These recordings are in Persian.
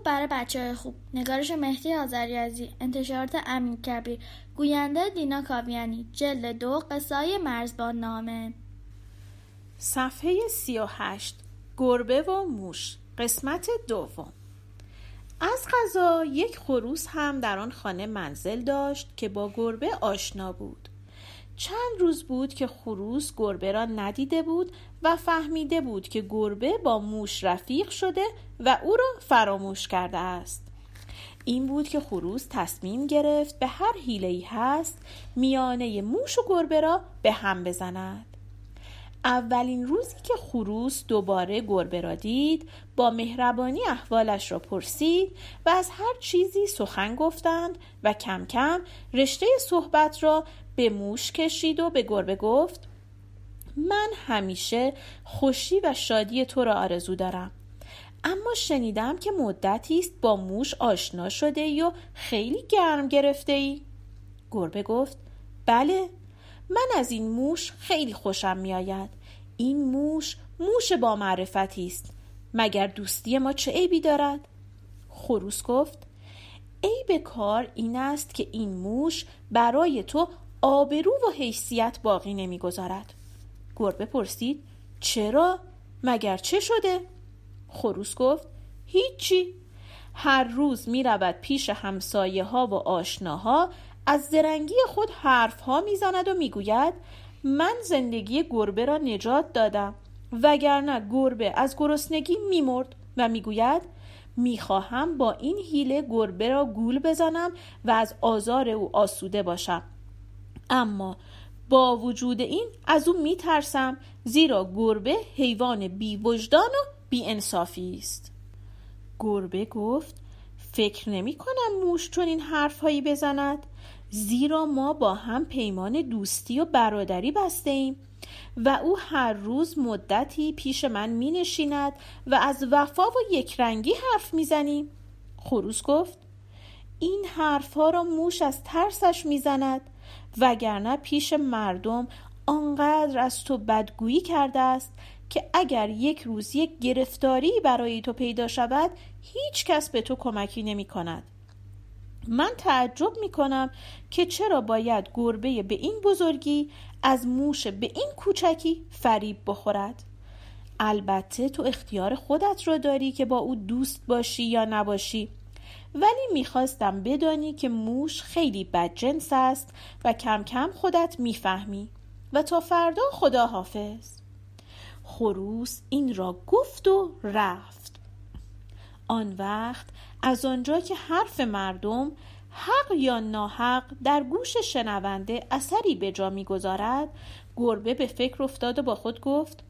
خوب برای بچه خوب. نگارش مهدی آذریزی انتشارات امین کبیر. گوینده دینا کاویانی. جلد دو قصه مرزبان نامه. صفحه سی و هشت. گربه و موش. قسمت دوم. از غذا یک خروس هم در آن خانه منزل داشت که با گربه آشنا بود. چند روز بود که خروس گربه را ندیده بود و فهمیده بود که گربه با موش رفیق شده و او را فراموش کرده است. این بود که خروس تصمیم گرفت به هر حیله‌ای هست میانه موش و گربه را به هم بزند. اولین روزی که خروس دوباره گربه را دید با مهربانی احوالش را پرسید و از هر چیزی سخن گفتند و کم کم رشته صحبت را به موش کشید و به گربه گفت من همیشه خوشی و شادی تو را آرزو دارم اما شنیدم که مدتی است با موش آشنا شده ای و خیلی گرم گرفته ای گربه گفت بله من از این موش خیلی خوشم میآید. این موش موش با معرفتی است. مگر دوستی ما چه عیبی دارد؟ خروس گفت عیب کار این است که این موش برای تو آبرو و حیثیت باقی نمی‌گذارد. گربه پرسید چرا؟ مگر چه شده؟ خروس گفت هیچی. هر روز می رود پیش همسایه ها و آشناها از زرنگی خود حرف ها می زند و می گوید من زندگی گربه را نجات دادم وگرنه گربه از گرسنگی میمرد و می‌گوید می‌خواهم با این حیله گربه را گول بزنم و از آزار او آسوده باشم. اما با وجود این از او میترسم زیرا گربه حیوان بی وجدان و بی انصافی است. گربه گفت فکر نمی کنم موش چون این حرفهایی بزند. زیرا ما با هم پیمان دوستی و برادری بسته ایم و او هر روز مدتی پیش من می نشیند و از وفا و یکرنگی حرف می زنیم خروس گفت این حرفها را موش از ترسش می‌زند وگرنه پیش مردم آنقدر از تو بدگویی کرده است که اگر یک روز یک گرفتاری برای تو پیدا شود هیچ کس به تو کمکی نمی کند من تعجب می کنم که چرا باید گربه به این بزرگی از موش به این کوچکی فریب بخورد. البته تو اختیار خودت را داری که با او دوست باشی یا نباشی. ولی می‌خواستم بدانی که موش خیلی بدجنس است و کم کم خودت می‌فهمی و تا فردا خدا حافظ خروس این را گفت و رفت. آن وقت از آنجا که حرف مردم حق یا ناحق در گوش شنونده اثری به جا می‌گذارد گربه به فکر افتاد و با خود گفت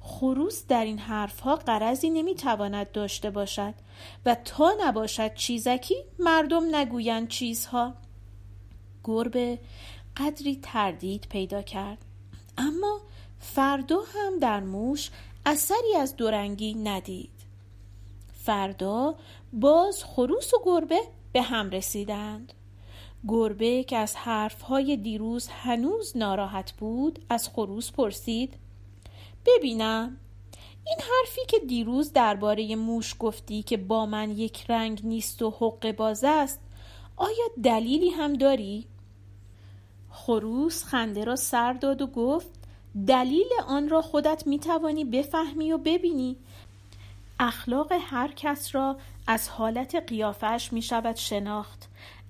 خروس در این حرفها قرضی نمی‌تواند داشته باشد و تا نباشد چیزکی مردم نگویند چیزها. گربه قدری تردید پیدا کرد. اما فردا هم در موش اثری از دورنگی ندید. فردا باز خروس و گربه به هم رسیدند. گربه که از حرفهای دیروز هنوز ناراحت بود از خروس پرسید ببینم. این حرفی که دیروز درباره موش گفتی که با من یک رنگ نیست و حق باز است آیا دلیلی هم داری؟ خروس خنده را سر داد و گفت دلیل آن را خودت می توانی بفهمی و ببینی. اخلاق هر کس را از حالت قیافش می شود شناخت.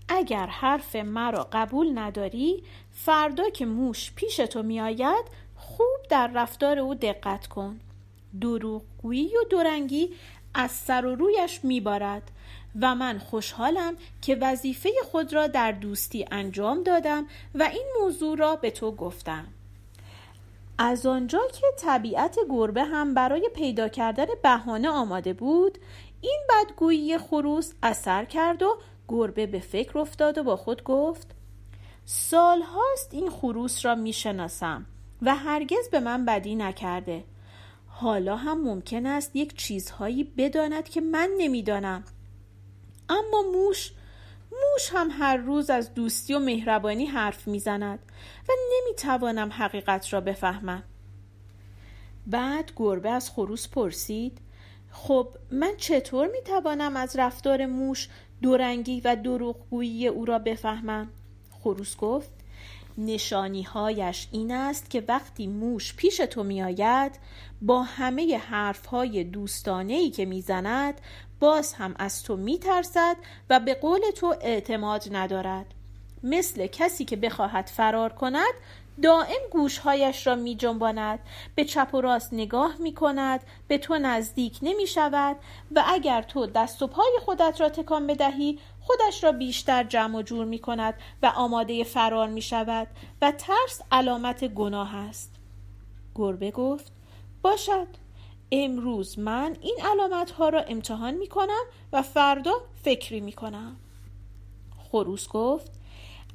اگر حرف مرا قبول نداری فردا که موش پیش تو می آید خوب در رفتار او دقت کن. دروغگویی و دورنگی از سر و رویش میبارد و من خوشحالم که وظیفه خود را در دوستی انجام دادم و این موضوع را به تو گفتم. از آنجا که طبیعت گربه هم برای پیدا کردن بهانه آماده بود این بدگویی خروس اثر کرد و گربه به فکر افتاد و با خود گفت سال هاست این خروس را می‌شناسم و هرگز به من بدی نکرده. حالا هم ممکن است یک چیزهایی بداند که من نمی‌دانم. اما موش موش هم هر روز از دوستی و مهربانی حرف می‌زند و نمی‌توانم حقیقت را بفهمم. بعد گربه از خروس پرسید خب من چطور می‌توانم از رفتار موش دورنگی و دروغگویی او را بفهمم؟ خروس گفت نشانیهایش این است که وقتی موش پیش تو میآید با همه حرفهای دوستانه که می‌زند باز هم از تو میترسد و به قول تو اعتماد ندارد. مثل کسی که بخواهد فرار کند دائم گوشهایش را می جنباند به چپ و راست نگاه می کند به تو نزدیک نمی شود و اگر تو دست و پای خودت را تکان بدهی خودش را بیشتر جمع و جور می کند و آماده فرار می شود و ترس علامت گناه است. گربه گفت باشد. امروز من این علامت ها را امتحان می کنم و فردا فکری می کنم خروس گفت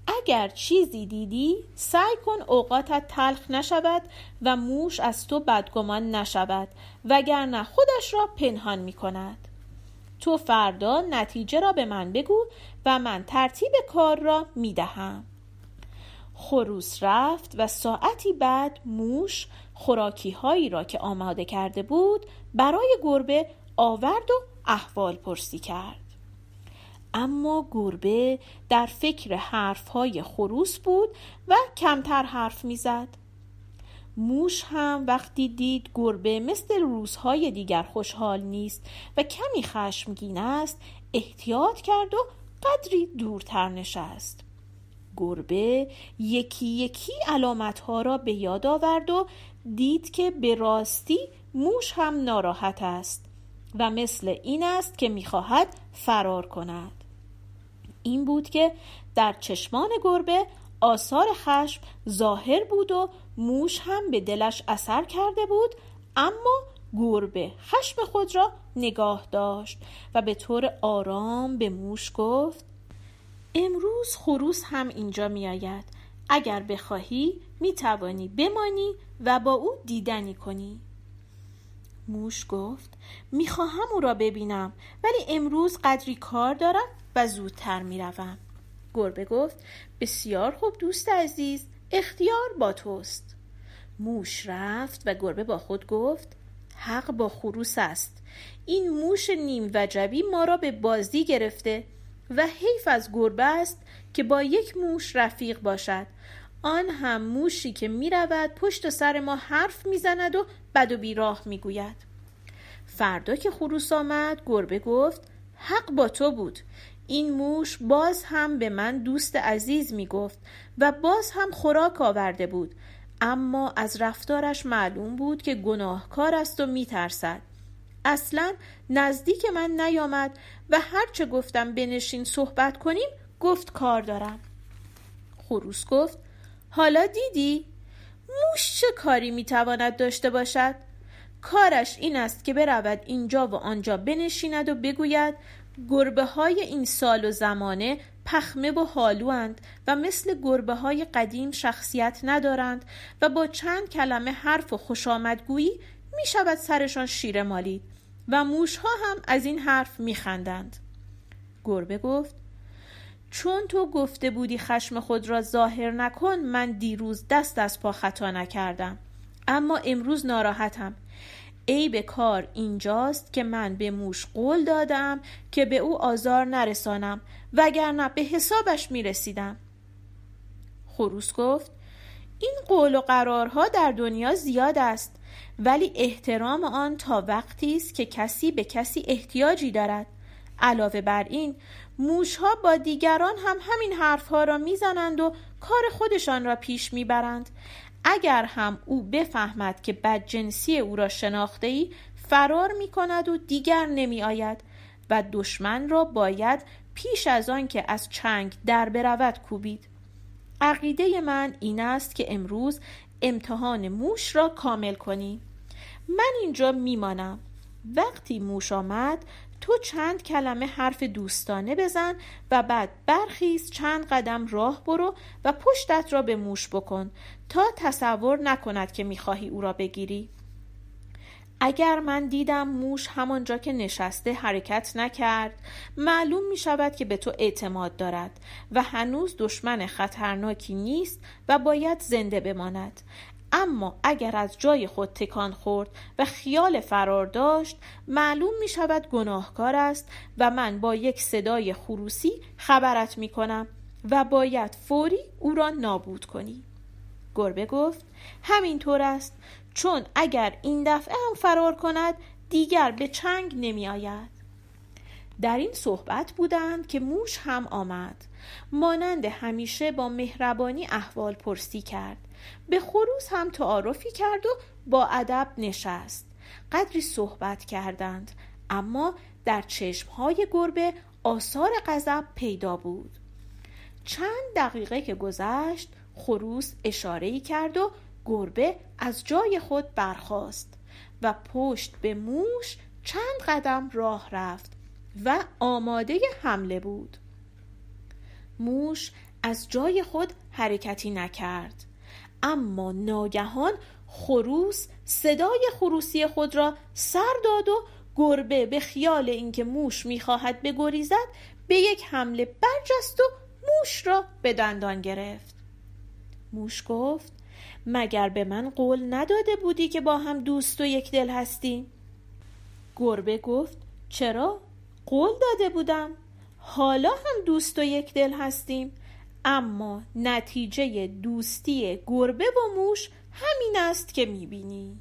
اگر چیزی دیدی سعی کن اوقاتت تلخ نشود و موش از تو بدگمان نشود وگرنه خودش را پنهان می کند تو فردا نتیجه را به من بگو و من ترتیب کار را می دهم خروس رفت و ساعتی بعد موش خوراکی هایی را که آماده کرده بود برای گربه آورد و احوال پرسی کرد اما گربه در فکر حرفهای خروس بود و کمتر حرف می‌زد. موش هم وقتی دید گربه مثل روزهای دیگر خوشحال نیست و کمی خشمگین است احتیاط کرد و قدری دورتر نشست گربه یکی یکی علامتها را به یاد آورد و دید که به راستی موش هم ناراحت است و مثل این است که می‌خواهد فرار کند. این بود که در چشمان گربه آثار خشم ظاهر بود و موش هم به دلش اثر کرده بود اما گربه خشم خود را نگاه داشت و به طور آرام به موش گفت امروز خروس هم اینجا می آید اگر بخواهی می توانی بمانی و با او دیدنی کنی. موش گفت می‌خواهم او را ببینم ولی امروز قدری کار دارم و زودتر می‌روم. گربه گفت بسیار خوب دوست عزیز اختیار با توست. موش رفت و گربه با خود گفت حق با خروس است. این موش نیم وجبی ما را به بازی گرفته. و حیف از گربه است که با یک موش رفیق باشد. آن هم موشی که می رود پشت سر ما حرف می‌زند و بد و بیراه می گوید فردا که خروس آمد گربه گفت حق با تو بود. این موش باز هم به من دوست عزیز می گفت و باز هم خوراک آورده بود. اما از رفتارش معلوم بود که گناهکار است و می ترسد. اصلا نزدیک من نیامد و هرچه گفتم بنشین صحبت کنیم گفت کار دارم خروس گفت حالا دیدی؟ موش چه کاری می‌تواند داشته باشد؟ کارش این است که برود اینجا و آنجا بنشیند و بگوید گربه های این سال و زمانه پخمه و حالوند و مثل گربه های قدیم شخصیت ندارند و با چند کلمه حرف و خوش آمدگویی می شود سرشان شیر مالید و موش ها هم از این حرف می خندند. گربه گفت چون تو گفته بودی خشم خود را ظاهر نکن من دیروز دست از پا خطا نکردم. اما امروز ناراحتم. عیب کار اینجاست که من به موش قول دادم که به او آزار نرسانم وگرنه به حسابش می رسیدم خروس گفت این قول و قرارها در دنیا زیاد است. ولی احترام آن تا وقتی است که کسی به کسی احتیاجی دارد. علاوه بر این موشها با دیگران هم همین حرفها را می‌زنند و کار خودشان را پیش می‌برند. اگر هم او بفهمد که بدجنسی او را شناخته ای فرار می کند و دیگر نمی آید و دشمن را باید پیش از آن که از چنگ در برود کوبید. عقیده من این است که امروز امتحان موش را کامل کنی. من اینجا میمانم. وقتی موش آمد تو چند کلمه حرف دوستانه بزن و بعد برخیز چند قدم راه برو و پشتت را به موش بکن تا تصور نکند که می‌خواهی او را بگیری. اگر من دیدم موش همانجا که نشسته حرکت نکرد معلوم می شود که به تو اعتماد دارد و هنوز دشمن خطرناکی نیست و باید زنده بماند. اما اگر از جای خود تکان خورد و خیال فرار داشت معلوم می شود گناهکار است و من با یک صدای خروسی خبرت می کنم و باید فوری او را نابود کنی. گربه گفت همینطور است. چون اگر این دفعه هم فرار کند دیگر به چنگ نمی آید. در این صحبت بودند که موش هم آمد. مانند همیشه با مهربانی احوال پرسی کرد. به خروس هم تعارفی کرد و با ادب نشست. قدری صحبت کردند. اما در چشمهای گربه آثار غضب پیدا بود. چند دقیقه که گذشت خروس اشاره کرد و گربه از جای خود برخاست و پشت به موش چند قدم راه رفت و آماده حمله بود. موش از جای خود حرکتی نکرد اما ناگهان خروس صدای خروسی خود را سر داد و گربه به خیال اینکه موش می‌خواهد بگریزد به یک حمله برجست و موش را به دندان گرفت. موش گفت مگر به من قول نداده بودی که با هم دوست و یک دل هستیم؟ گربه گفت چرا؟ قول داده بودم. حالا هم دوست و یک دل هستیم اما نتیجه دوستی گربه و موش همین است که می‌بینی.